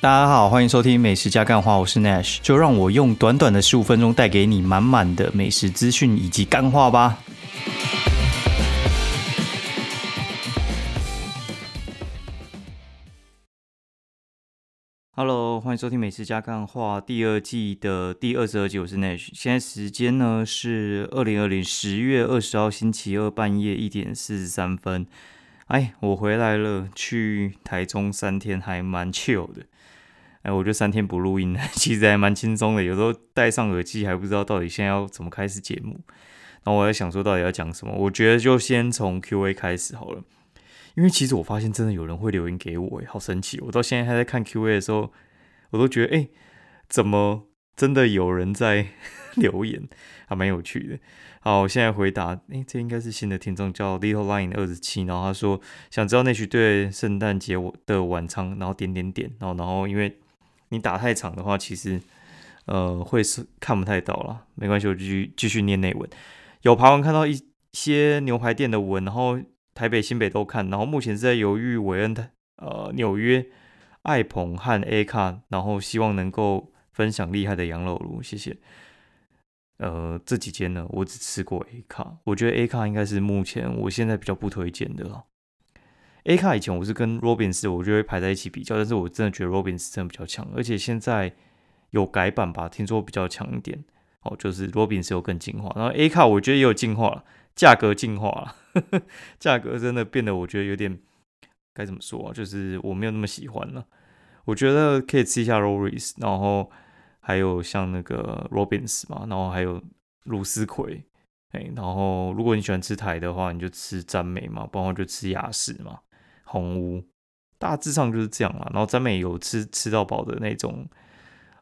大家好，欢迎收听美食加干话，我是 Nash，就让我用短短的十五分钟带给你满满的美食资讯以及干话吧。Hello，欢迎收听美食加干话第二季的第二十二集，我是 Nash。现在时间呢是二零二零十月二十号星期二半夜一点四十三分。哎，我回来了，去台中三天还蛮 chill 的。哎，我就三天不录音，其实还蛮轻松的。有时候戴上耳机还不知道到底现在要怎么开始节目。然后我在想说，到底要讲什么？我觉得就先从 Q&A 开始好了。因为其实我发现真的有人会留言给我，哎，好神奇！我到现在还在看 Q&A 的时候，我都觉得，哎，怎么真的有人在 留言，还蛮有趣的。好，我现在回答，哎，这应该是新的听众，叫 Little Line 二十七，然后他说想知道那曲对圣诞节我的晚餐，然后点点点，然后然后因为。你打太长的话，其实呃会是看不太到了，没关系，我继续继续念内文。有爬文看到一些牛排店的文，然后台北、新北都看，然后目前是在犹豫韦恩的呃纽约爱朋和 A 卡，然后希望能够分享厉害的羊肉炉，谢谢。呃，这几间呢，我只吃过 A 卡，我觉得 A 卡应该是目前我现在比较不推荐的了。A 卡以前我是跟 Robins，我就会排在一起比较，但是我真的觉得 Robins 真的比较强，而且现在有改版吧，听说比较强一点。哦，就是 Robins 有更进化，然后 A 卡我觉得也有进化了，价格进化了，价格真的变得我觉得有点该怎么说啊？就是我没有那么喜欢了。我觉得可以吃一下 Robins，然后还有像那个 Robins 嘛，然后还有鲁斯葵，哎，然后如果你喜欢吃台的话，你就吃詹美嘛，不然就吃雅士嘛。红屋大致上就是这样啦，然后咱们也有吃吃到饱的那种，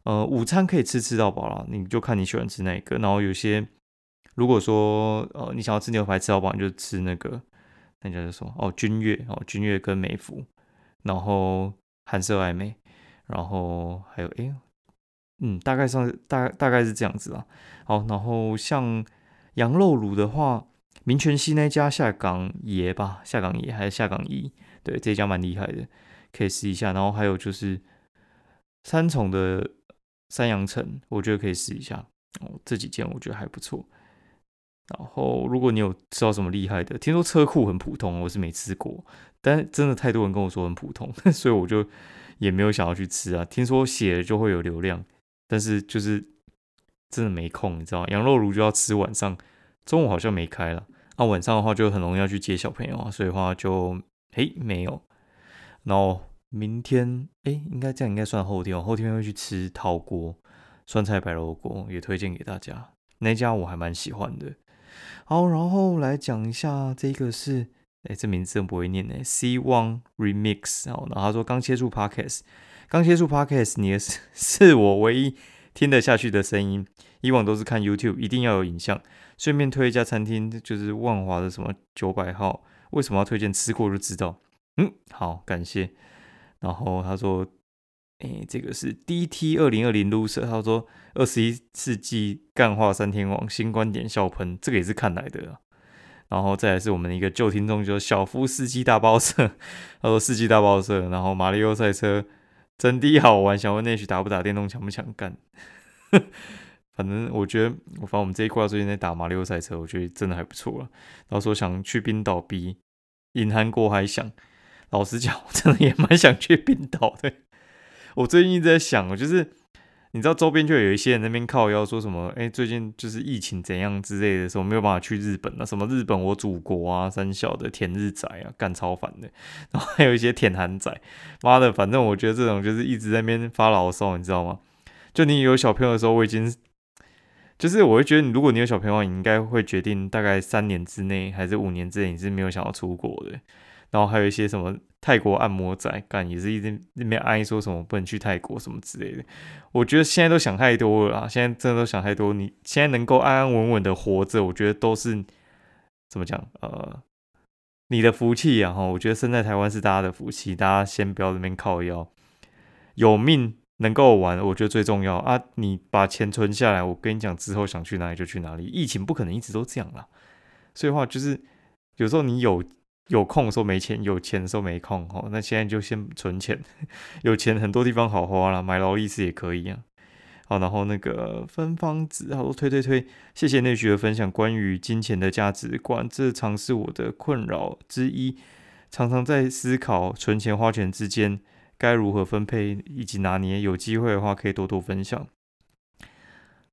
呃，午餐可以吃吃到饱啦，你就看你喜欢吃哪个。然后有些如果说呃你想要吃牛排吃到饱，你就吃那个那叫什么哦君悦哦君悦跟美孚，然后韩式暧昧，然后还有哎嗯大概上大大概是这样子啦。好，然后像羊肉卤的话，民权西那家下岗爷吧，下岗爷还是下岗姨。对，这家蛮厉害的，可以试一下。然后还有就是三重的三阳城，我觉得可以试一下哦。这几间我觉得还不错。然后如果你有知道什么厉害的，听说车库很普通，我是没吃过，但真的太多人跟我说很普通，所以我就也没有想要去吃啊。听说写了就会有流量，但是就是真的没空，你知道羊肉炉就要吃晚上，中午好像没开了。那晚上的话就很容易要去接小朋友啊，所以的话就。嘿，没有。然后明天，哎，应该这样，应该算后天。哦后天会去吃陶锅酸菜白肉锅，也推荐给大家。那家我还蛮喜欢的。好，然后来讲一下这个是，哎，这名字不会念呢。C One Remix。好然后他说刚接触 Podcast，刚接触 Podcast，你是 是我唯一听得下去的声音。以往都是看 YouTube，一定要有影像。顺便推一家餐厅，就是万华的什么九百号。为什么要推荐？吃过就知道。嗯，好，感谢。然后他说：“哎，这个是 D T 二零二零 loser。”他说：“二十一世纪干化三天王新观点笑喷，这个也是看来的。”然后再来是我们的一个旧听众，就小夫司机大包社。他说：“司机大包社。”然后马里奥赛车真的好玩，想问那许打不打电动，强不强干？反正我觉得，我反正我们这一块最近在打马里奥赛车，我觉得真的还不错了。然后说想去冰岛比，隐含过还想。老实讲，我真的也蛮想去冰岛的。我最近一直在想，就是你知道周边就有一些人那边靠腰说什么，哎，最近就是疫情怎样之类的，什么没有办法去日本啊，什么日本我祖国啊，三小的舔日仔啊，干超烦的。然后还有一些舔韩仔，妈的，反正我觉得这种就是一直在那边发牢骚，你知道吗？就你有小朋友的时候，我已经。就是我会觉得，如果你有小朋友，你应该会决定大概三年之内还是五年之内，你是没有想要出国的。然后还有一些什么泰国按摩仔干，也是一直那边安说什么不能去泰国什么之类的。我觉得现在都想太多了，现在真的都想太多。你现在能够安安稳稳的活着，我觉得都是怎么讲？呃，你的福气啊！哈，我觉得生在台湾是大家的福气，大家先不要那边靠腰，有命。能够玩，我觉得最重要啊！你把钱存下来，我跟你讲，之后想去哪里就去哪里。疫情不可能一直都这样啦，所以话就是有时候你有有空的时候没钱，有钱的时候没空哦。那现在就先存钱，有钱很多地方好花了，买劳力士也可以啊。好，然后那个芬芳子，好多推推推，谢谢内徐的分享，关于金钱的价值观，这常是我的困扰之一，常常在思考存钱花钱之间该如何分配以及拿捏，有机会的话可以多多分享。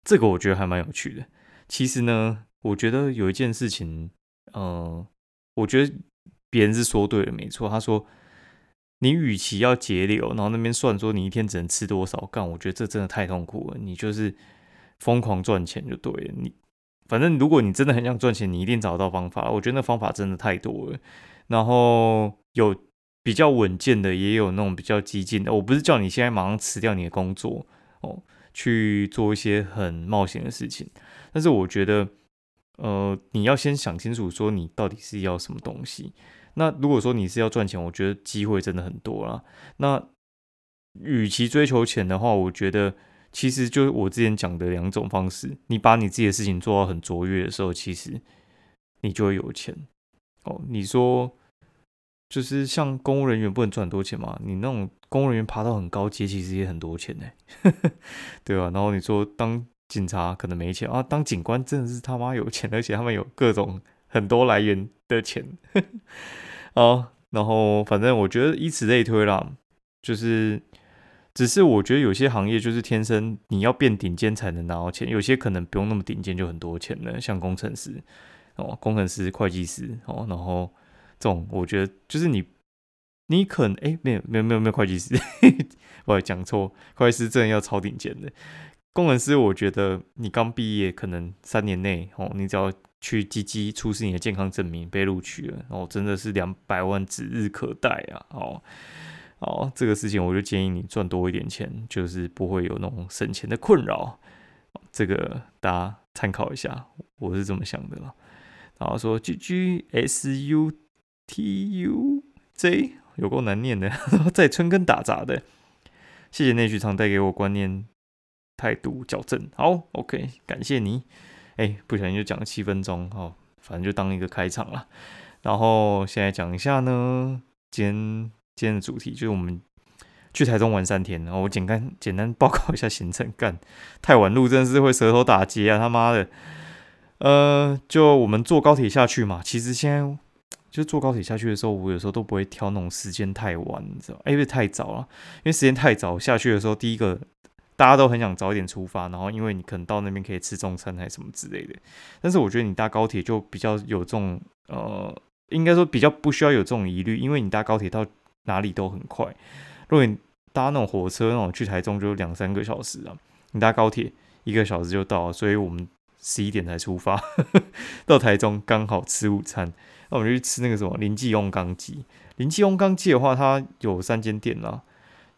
这个我觉得还蛮有趣的。其实呢，我觉得有一件事情，呃，我觉得别人是说对了，没错，他说。你与其要节流，然后那边算说你一天只能吃多少，干，我觉得这真的太痛苦了。你就是疯狂赚钱就对了。你反正如果你真的很想赚钱，你一定找到方法。我觉得那方法真的太多了。然后有比较稳健的，也有那种比较激进的。我不是叫你现在马上辞掉你的工作哦，去做一些很冒险的事情。但是我觉得，呃，你要先想清楚，说你到底是要什么东西。那如果说你是要赚钱，我觉得机会真的很多啦。那与其追求钱的话，我觉得其实就是我之前讲的两种方式。你把你自己的事情做到很卓越的时候，其实你就会有钱哦。你说就是像公务人员不能赚很多钱嘛？你那种公务人员爬到很高阶，其实也很多钱呢，对吧？然后你说当警察可能没钱啊，当警官真的是他妈有钱，而且他们有各种很多来源的钱。哦，然后反正我觉得以此类推啦，就是只是我觉得有些行业就是天生你要变顶尖才能拿到钱，有些可能不用那么顶尖就很多钱了，像工程师哦，工程师、会计师哦，然后这种我觉得就是你你可能哎没有没有没有没有会计师，我讲错，会计师真的要超顶尖的，工程师我觉得你刚毕业可能三年内哦，你只要。去积极出示你的健康证明，被录取了，哦，真的是两百万指日可待啊！哦，哦，这个事情我就建议你赚多一点钱，就是不会有那种省钱的困扰。这个大家参考一下，我是这么想的了。然后说 G G S U T U J 有够难念的，在春根打杂的，谢谢内局长带给我观念态度矫正。好，OK，感谢你。哎，不小心就讲了七分钟哦，反正就当一个开场了。然后现在讲一下呢，今天今天的主题就是我们去台中玩三天。然后我简单简单报告一下行程，干太晚录真的是会舌头打结啊！他妈的，呃，就我们坐高铁下去嘛。其实现在就坐高铁下去的时候，我有时候都不会挑那种时间太晚，你知道？哎，因为太早了，因为时间太早下去的时候，第一个。大家都很想早一点出发，然后因为你可能到那边可以吃中餐还是什么之类的。但是我觉得你搭高铁就比较有这种呃，应该说比较不需要有这种疑虑，因为你搭高铁到哪里都很快。如果你搭那种火车那种去台中就两三个小时啊，你搭高铁一个小时就到了。所以我们十一点才出发 到台中，刚好吃午餐。那我们去吃那个什么林记翁刚鸡。林记翁刚鸡的话，它有三间店啦。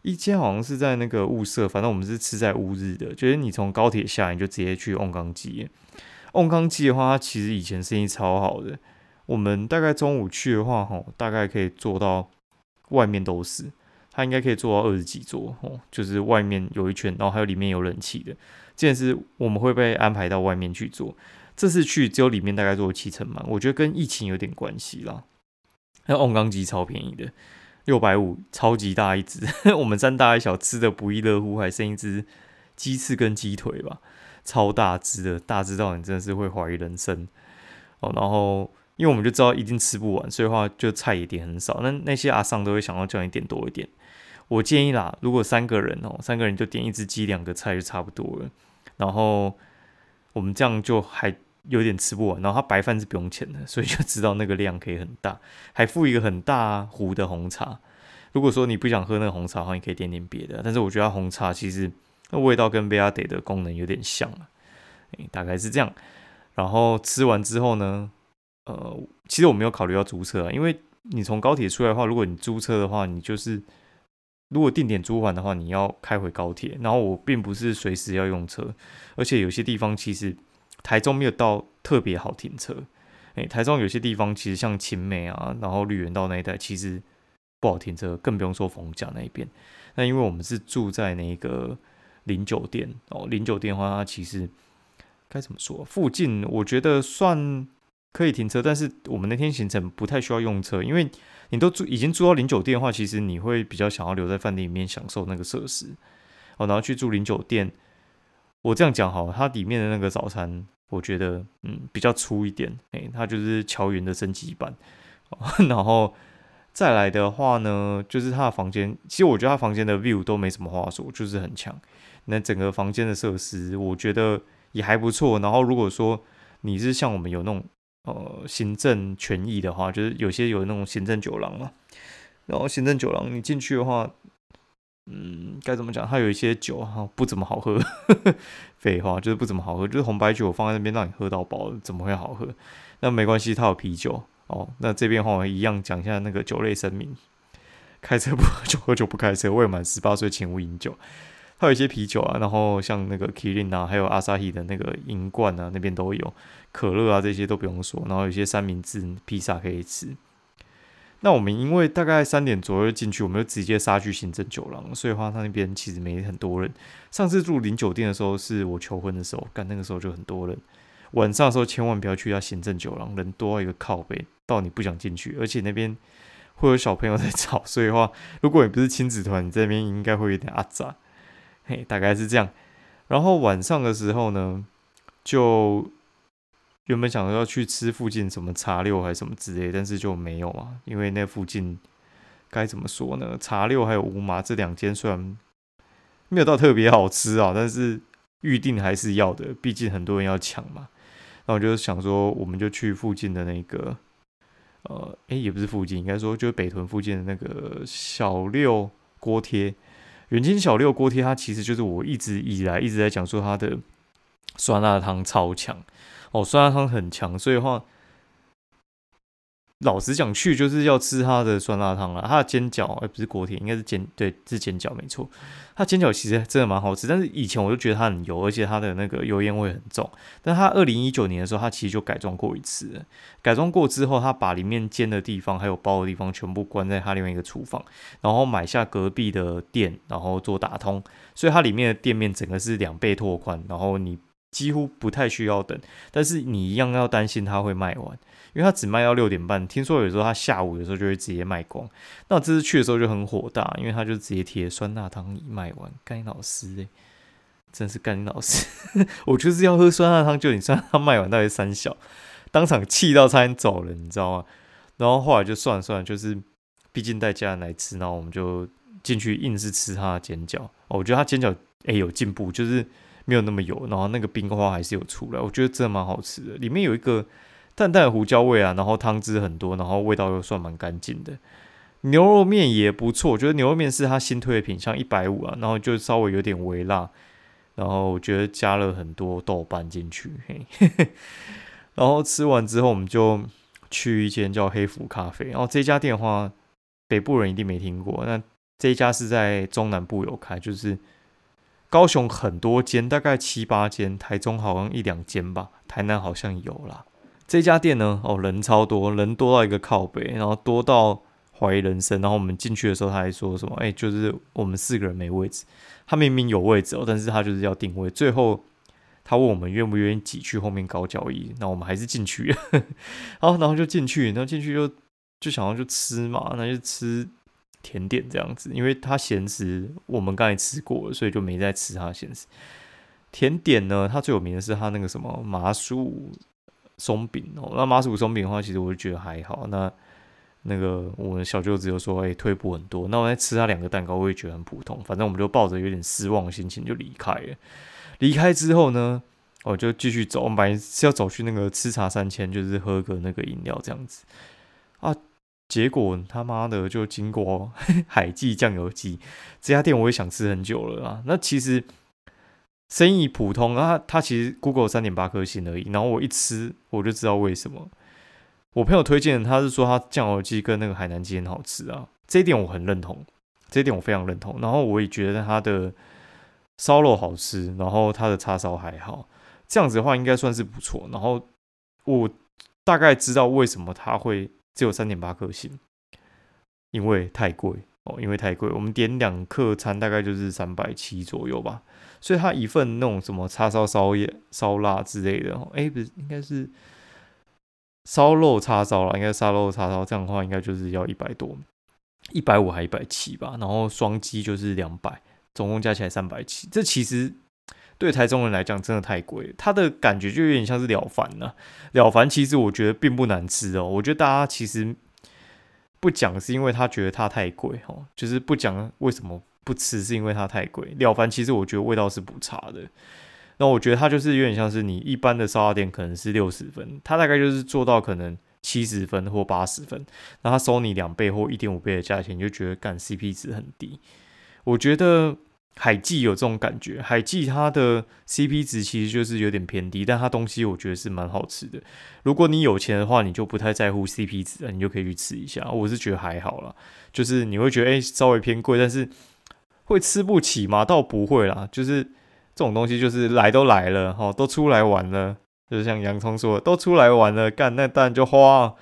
一间好像是在那个雾社，反正我们是吃在乌日的。就是你从高铁下，你就直接去瓮冈鸡。瓮冈鸡的话，它其实以前生意超好的。我们大概中午去的话，吼，大概可以做到外面都是，它应该可以做到二十几桌，哦，就是外面有一圈，然后还有里面有冷气的。这件事我们会被安排到外面去做。这次去只有里面大概做七成满，我觉得跟疫情有点关系啦。那瓮冈鸡超便宜的。六百五，超级大一只，我们三大一小吃的不亦乐乎，还剩一只鸡翅跟鸡腿吧，超大只的，大只到你真的是会怀疑人生哦。然后，因为我们就知道一定吃不完，所以话就菜也点很少。那那些阿桑都会想要叫你点多一点。我建议啦，如果三个人哦，三个人就点一只鸡，两个菜就差不多了。然后我们这样就还。有点吃不完，然后它白饭是不用钱的，所以就知道那个量可以很大，还附一个很大壶的红茶。如果说你不想喝那个红茶的话，你可以点点别的。但是我觉得红茶其实那味道跟贝亚德的功能有点像，大概是这样。然后吃完之后呢，呃，其实我没有考虑要租车，因为你从高铁出来的话，如果你租车的话，你就是如果定点租完的话，你要开回高铁。然后我并不是随时要用车，而且有些地方其实。台中没有到特别好停车，诶，台中有些地方其实像秦美啊，然后绿园道那一带其实不好停车，更不用说逢甲那一边。那因为我们是住在那个林酒店哦，林酒店的话，它其实该怎么说？附近我觉得算可以停车，但是我们那天行程不太需要用车，因为你都住已经住到零酒店的话，其实你会比较想要留在饭店里面享受那个设施哦，然后去住零酒店。我这样讲好，它里面的那个早餐，我觉得嗯比较粗一点，诶，它就是乔园的升级版。然后再来的话呢，就是他的房间，其实我觉得他房间的 view 都没什么话说，就是很强。那整个房间的设施，我觉得也还不错。然后如果说你是像我们有那种呃行政权益的话，就是有些有那种行政酒廊嘛，然后行政酒廊你进去的话，嗯，该怎么讲？它有一些酒哈不怎么好喝，废话就是不怎么好喝，就是红白酒放在那边让你喝到饱，怎么会好喝？那没关系，它有啤酒哦。那这边的话一样讲一下那个酒类声明：开车不喝酒，喝酒不开车，未满十八岁请勿饮酒。还有一些啤酒啊，然后像那个 Kirin 啊，还有阿萨希的那个银罐啊，那边都有可乐啊，这些都不用说。然后有些三明治、披萨可以吃。那我们因为大概三点左右进去，我们就直接杀去行政酒廊，所以话他那边其实没很多人。上次住零酒店的时候，是我求婚的时候，干那个时候就很多人。晚上的时候千万不要去要行政酒廊，人多一个靠背，到你不想进去，而且那边会有小朋友在吵，所以话如果你不是亲子团，你这边应该会有点阿杂。嘿，大概是这样。然后晚上的时候呢，就原本想要去吃附近什么茶六还是什么之类，但是就没有啊，因为那附近该怎么说呢？茶六还有五马这两间虽然没有到特别好吃啊，但是预定还是要的，毕竟很多人要抢嘛。那我就想说，我们就去附近的那个，呃，诶，也不是附近，应该说就是北屯附近的那个小六锅贴。远近小六锅贴，它其实就是我一直以来一直在讲说它的酸辣汤超强哦，酸辣汤很强，所以话。老实讲，去就是要吃它的酸辣汤了。它的煎饺，哎，不是锅贴，应该是煎，对，是煎饺，没错。它煎饺其实真的蛮好吃，但是以前我就觉得它很油，而且它的那个油烟味很重。但它二零一九年的时候，它其实就改装过一次。改装过之后，它把里面煎的地方还有包的地方全部关在它另外一个厨房，然后买下隔壁的店，然后做打通，所以它里面的店面整个是两倍拓宽，然后你几乎不太需要等，但是你一样要担心它会卖完。因为他只卖到六点半，听说有时候他下午有时候就会直接卖光。那我这次去的时候就很火大，因为他就直接贴酸辣汤已卖完，干老师哎，真是干老师！我就是要喝酸辣汤，就你酸辣汤卖完，大概三小，当场气到差点走了，你知道吗？然后后来就算了算了，就是毕竟带家人来吃，然后我们就进去硬是吃他的煎饺。我觉得他煎饺哎有进步，就是没有那么油，然后那个冰花还是有出来，我觉得真的蛮好吃的，里面有一个。淡淡的胡椒味啊，然后汤汁很多，然后味道又算蛮干净的。牛肉面也不错，我觉得牛肉面是他新推的品，像一百五啊，然后就稍微有点微辣，然后我觉得加了很多豆瓣进去。嘿，然后吃完之后，我们就去一间叫黑福咖啡，然后这家店的话，北部人一定没听过。那这一家是在中南部有开，就是高雄很多间，大概七八间，台中好像一两间吧，台南好像有啦。这家店呢，哦，人超多，人多到一个靠背，然后多到怀疑人生。然后我们进去的时候，他还说什么？哎，就是我们四个人没位置。他明明有位置哦，但是他就是要定位。最后他问我们愿不愿意挤去后面搞交易，那我们还是进去。好，然后就进去，然后进去就就想要就吃嘛，那就吃甜点这样子。因为他咸食我们刚才吃过，所以就没再吃他咸食。甜点呢，它最有名的是它那个什么麻薯。松饼哦，那麻薯松饼的话，其实我就觉得还好。那那个我们小舅子又说，哎，退步很多。那我在吃他两个蛋糕，我也觉得很普通。反正我们就抱着有点失望的心情就离开了。离开之后呢，我就继续走。我们本来是要走去那个吃茶三千，就是喝个那个饮料这样子啊。结果他妈的就经过 海记酱油鸡这家店，我也想吃很久了啊。那其实。生意普通啊，他其实 Google 三点八颗星而已。然后我一吃，我就知道为什么。我朋友推荐，他是说他酱油鸡跟那个海南鸡很好吃啊，这一点我很认同，这一点我非常认同。然后我也觉得他的烧肉好吃，然后他的叉烧还好，这样子的话应该算是不错。然后我大概知道为什么他会只有三点八颗星，因为太贵哦，因为太贵。我们点两客餐大概就是三百七左右吧。所以它一份那种什么叉烧烧叶烧腊之类的，哎，不是，应该是烧肉叉烧了，应该烧肉叉烧这样的话，应该就是要一百多，一百五还一百七吧。然后双击就是两百，总共加起来三百七。这其实对台中人来讲真的太贵，它的感觉就有点像是了凡了。了凡其实我觉得并不难吃哦，我觉得大家其实不讲是因为他觉得它太贵哦，就是不讲为什么不吃是因为它太贵。了凡其实我觉得味道是不差的。那我觉得它就是有点像是你一般的烧鸭店可能是六十分，它大概就是做到可能七十分或八十分，那他收你两倍或一点五倍的价钱，你就觉得干 CP 值很低。我觉得海记有这种感觉，海记它的 CP 值其实就是有点偏低，但它东西我觉得是蛮好吃的。如果你有钱的话，你就不太在乎 CP 值，你就可以去吃一下。我是觉得还好啦，就是你会觉得哎稍微偏贵，但是会吃不起吗？倒不会啦，就是。这种东西就是来都来了，哈，都出来玩了，就是像洋葱说，的，都出来玩了，干那当然就花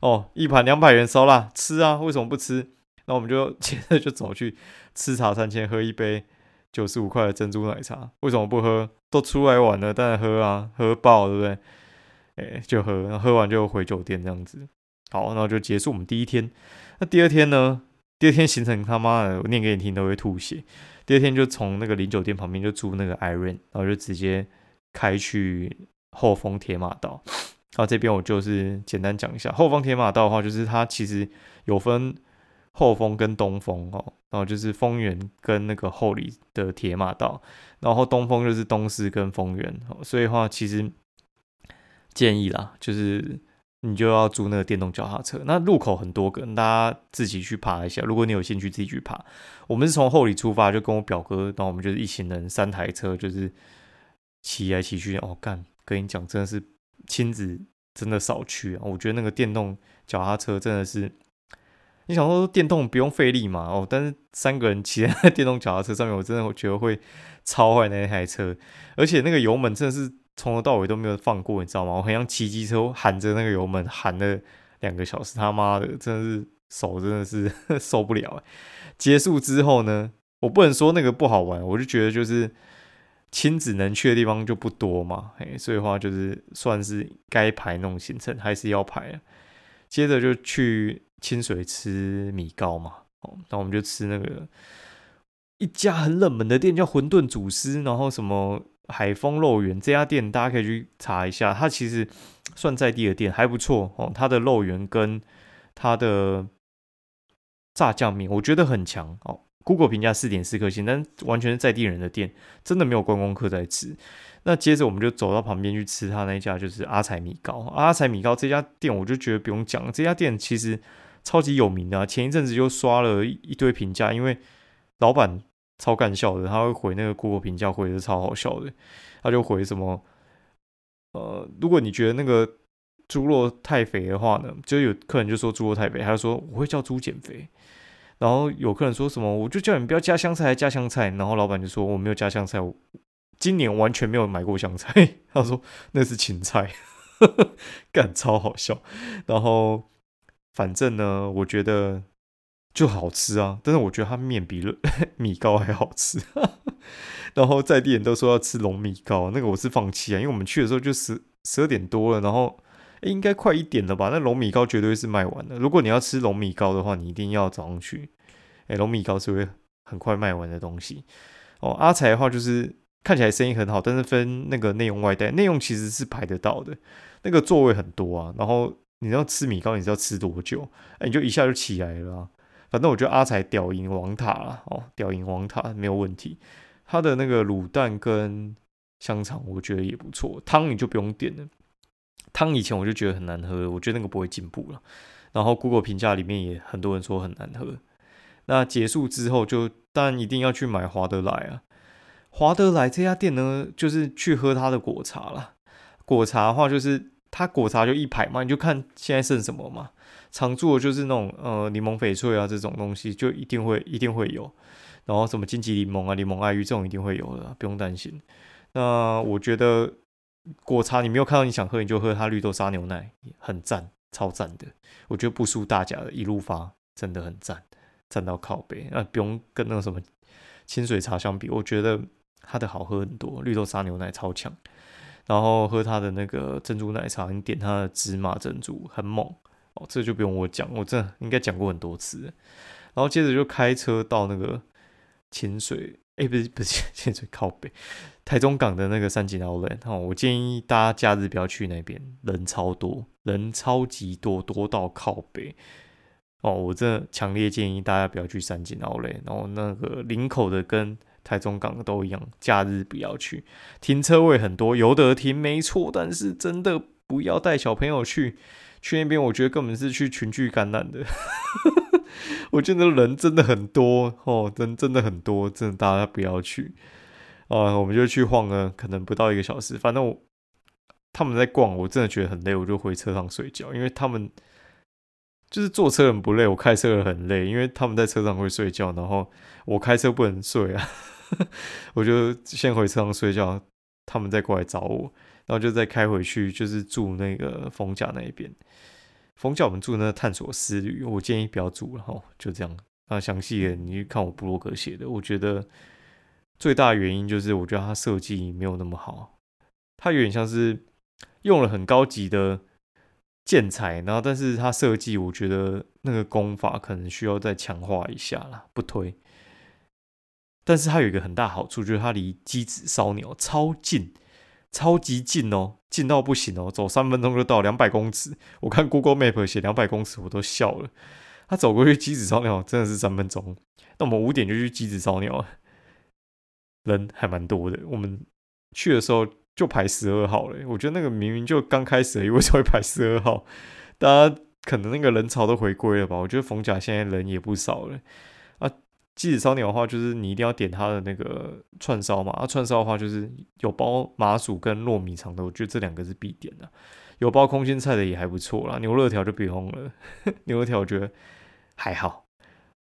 哦，一盘两百元烧啦吃啊，为什么不吃？那我们就接 着就走去吃茶三千，喝一杯九十五块的珍珠奶茶，为什么不喝？都出来玩了，当然喝啊，喝爆，对不对？哎，就喝，喝完就回酒店这样子。好，然后就结束我们第一天。那第二天呢？第二天行程他妈的，我念给你听都会吐血。第二天就从那个零酒店旁边就租那个 Iron，然后就直接开去后丰铁马道。然后这边我就是简单讲一下后丰铁马道的话，就是它其实有分后峰跟东风哦，然后就是丰原跟那个后里的铁马道，然后东风就是东势跟丰原。所以的话，其实建议啦，就是。你就要租那个电动脚踏车，那路口很多个，大家自己去爬一下。如果你有兴趣，自己去爬。我们是从后里出发，就跟我表哥，然后我们就是一行人三台车，就是骑来骑去。哦，干，跟你讲，真的是亲子真的少去啊。我觉得那个电动脚踏车真的是，你想说电动不用费力嘛？哦，但是三个人骑在电动脚踏车上面，我真的觉得会超坏那台车，而且那个油门真的是。从头到尾都没有放过，你知道吗？我很像骑机车喊着那个油门喊了两个小时，他妈的，真的是手真的是 受不了。结束之后呢，我不能说那个不好玩，我就觉得就是亲子能去的地方就不多嘛，嘿，所以话就是算是该排那种行程还是要排。接着就去清水吃米糕嘛，哦，那我们就吃那个一家很冷门的店叫馄饨祖师，然后什么。海丰肉圆这家店，大家可以去查一下，它其实算在地的店，还不错哦。它的肉圆跟它的炸酱面，我觉得很强哦。Google 评价四点四颗星，但完全是在地人的店，真的没有观光客在吃。那接着我们就走到旁边去吃他那一家，就是阿财米糕。阿财米糕这家店，我就觉得不用讲，这家店其实超级有名的。前一阵子就刷了一堆评价，因为老板。超干笑的，他会回那个顾客评价，回的超好笑的。他就回什么，呃，如果你觉得那个猪肉太肥的话呢，就有客人就说猪肉太肥，他就说我会叫猪减肥。然后有客人说什么，我就叫你不要加香菜，还加香菜。然后老板就说我没有加香菜，我今年完全没有买过香菜。他说那是芹菜，干超好笑。然后反正呢，我觉得。就好吃啊，但是我觉得它面比 米糕还好吃。然后在地人都说要吃龙米糕，那个我是放弃啊，因为我们去的时候就十十二点多了，然后应该快一点了吧？那龙米糕绝对是卖完的。如果你要吃龙米糕的话，你一定要早上去。哎，龙米糕是会很快卖完的东西。哦，阿财的话就是看起来生意很好，但是分那个内用外带，内用其实是排得到的，那个座位很多啊。然后你要吃米糕，你知道吃多久？哎，你就一下就起来了。反正我觉得阿财屌赢王塔了哦，屌赢王塔没有问题。他的那个卤蛋跟香肠，我觉得也不错。汤你就不用点了，汤以前我就觉得很难喝，我觉得那个不会进步了。然后 Google 评价里面也很多人说很难喝。那结束之后就当然一定要去买华德莱啊。华德莱这家店呢，就是去喝他的果茶了。果茶的话，就是它果茶就一排嘛，你就看现在剩什么嘛。常做的就是那种呃柠檬翡翠啊这种东西，就一定会一定会有，然后什么金桔柠檬啊、柠檬爱玉这种一定会有的，不用担心。那我觉得果茶你没有看到你想喝，你就喝它绿豆沙牛奶，很赞，超赞的。我觉得不输大家的一路发，真的很赞，赞到靠背。那不用跟那个什么清水茶相比，我觉得它的好喝很多，绿豆沙牛奶超强。然后喝他的那个珍珠奶茶，你点他的芝麻珍珠，很猛哦。这就不用我讲，我这应该讲过很多次。然后接着就开车到那个潜水，哎，不是不是潜水靠北，台中港的那个三井奥莱。哦，我建议大家假日不要去那边，人超多，人超级多，多到靠北。哦，我真的强烈建议大家不要去三井奥莱。然后那个林口的跟。台中港都一样，假日不要去，停车位很多，有得停没错，但是真的不要带小朋友去，去那边我觉得根本是去群聚感染的。我觉得人真的很多哦，人真的很多，真的大家不要去啊！我们就去晃了，可能不到一个小时，反正我他们在逛，我真的觉得很累，我就回车上睡觉，因为他们就是坐车很不累，我开车很累，因为他们在车上会睡觉，然后我开车不能睡啊。我就先回车上睡觉，他们再过来找我，然后就再开回去，就是住那个逢甲那一边。逢甲我们住那个探索私旅，我建议不要住了哈，就这样。那详细的你去看我布洛格写的，我觉得最大原因就是我觉得它设计没有那么好，它有点像是用了很高级的建材，然后但是它设计我觉得那个功法可能需要再强化一下啦，不推。但是它有一个很大好处，就是它离机子烧鸟超近，超级近哦，近到不行哦，走三分钟就到，两百公尺。我看 Google Map 写两百公尺，我都笑了。他走过去机子烧鸟真的是三分钟。那我们五点就去机子烧鸟了，人还蛮多的。我们去的时候就排十二号了，我觉得那个明明就刚开始，为什么会排十二号？大家可能那个人潮都回归了吧？我觉得冯甲现在人也不少了。鸡子烧鸟的话，就是你一定要点它的那个串烧嘛。啊，串烧的话就是有包麻薯跟糯米肠的，我觉得这两个是必点的。有包空心菜的也还不错啦。牛肉条就不用了，牛肉条我觉得还好。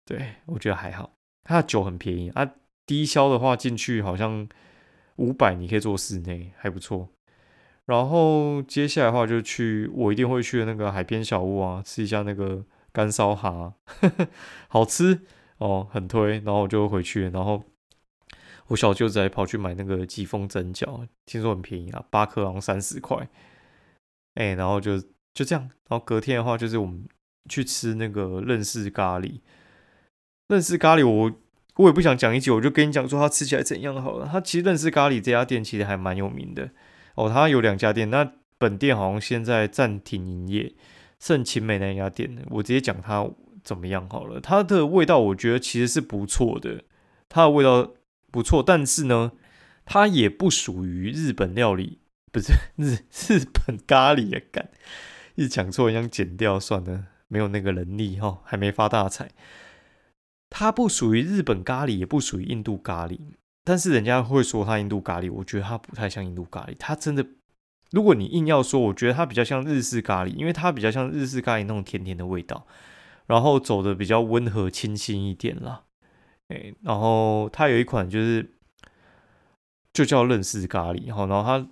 对我觉得还好。它的酒很便宜啊，低消的话进去好像五百，你可以坐室内，还不错。然后接下来的话就去我一定会去的那个海边小屋啊，吃一下那个干烧蛤，好吃。哦，很推，然后我就回去，然后我小舅子还跑去买那个疾风蒸饺，听说很便宜啊，八颗好像三十块，哎，然后就就这样，然后隔天的话就是我们去吃那个认识咖喱，认识咖喱，我我也不想讲一集，我就跟你讲说它吃起来怎样好了。它其实认识咖喱这家店其实还蛮有名的哦，它有两家店，那本店好像现在暂停营业，剩秦美那家店，我直接讲它。怎么样好了？它的味道我觉得其实是不错的，它的味道不错，但是呢，它也不属于日本料理，不是 日日本咖喱的！干，一讲错，想剪掉算了，没有那个能力哈，还没发大财。它不属于日本咖喱，也不属于印度咖喱，但是人家会说它印度咖喱，我觉得它不太像印度咖喱。它真的，如果你硬要说，我觉得它比较像日式咖喱，因为它比较像日式咖喱那种甜甜的味道。然后走的比较温和清新一点啦，哎，然后它有一款就是就叫认识咖喱，哈，然后它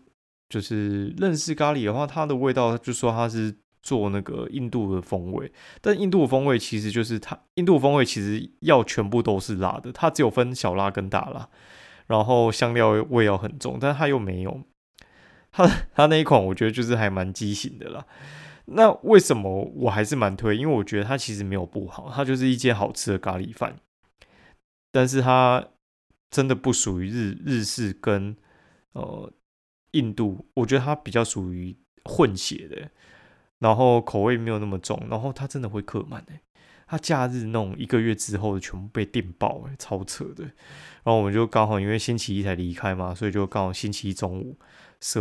就是认识咖喱的话，它的味道就说它是做那个印度的风味，但印度的风味其实就是它印度风味其实要全部都是辣的，它只有分小辣跟大辣，然后香料味要很重，但它又没有，它它那一款我觉得就是还蛮畸形的啦。那为什么我还是蛮推？因为我觉得它其实没有不好，它就是一间好吃的咖喱饭。但是它真的不属于日日式跟呃印度，我觉得它比较属于混血的，然后口味没有那么重，然后它真的会客满诶。它假日那种一个月之后全部被订爆诶，超扯的。然后我们就刚好因为星期一才离开嘛，所以就刚好星期一中午十。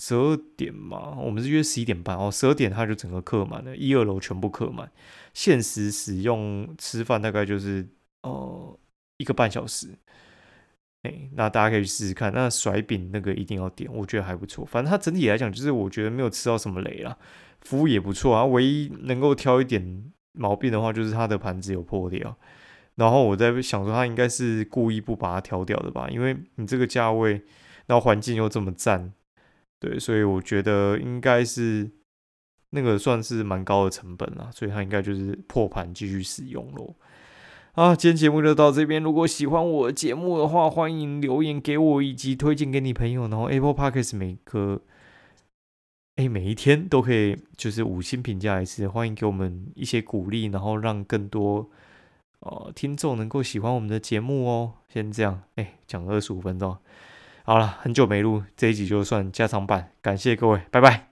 十二点嘛，我们是约十一点半哦。十二点他就整个客满了，一二楼全部客满。限时使用吃饭大概就是呃一个半小时。哎，那大家可以试试看。那甩饼那个一定要点，我觉得还不错。反正它整体来讲，就是我觉得没有吃到什么雷啦，服务也不错啊。唯一能够挑一点毛病的话，就是它的盘子有破掉。然后我在想说，他应该是故意不把它挑掉的吧？因为你这个价位，然后环境又这么赞。对，所以我觉得应该是那个算是蛮高的成本啦，所以它应该就是破盘继续使用咯。啊，今天节目就到这边。如果喜欢我的节目的话，欢迎留言给我，以及推荐给你朋友。然后 Apple Podcast 每个哎每一天都可以就是五星评价一次，欢迎给我们一些鼓励，然后让更多呃听众能够喜欢我们的节目哦。先这样，哎，讲二十五分钟，好了，很久没录这一集就算加长版，感谢各位，拜拜。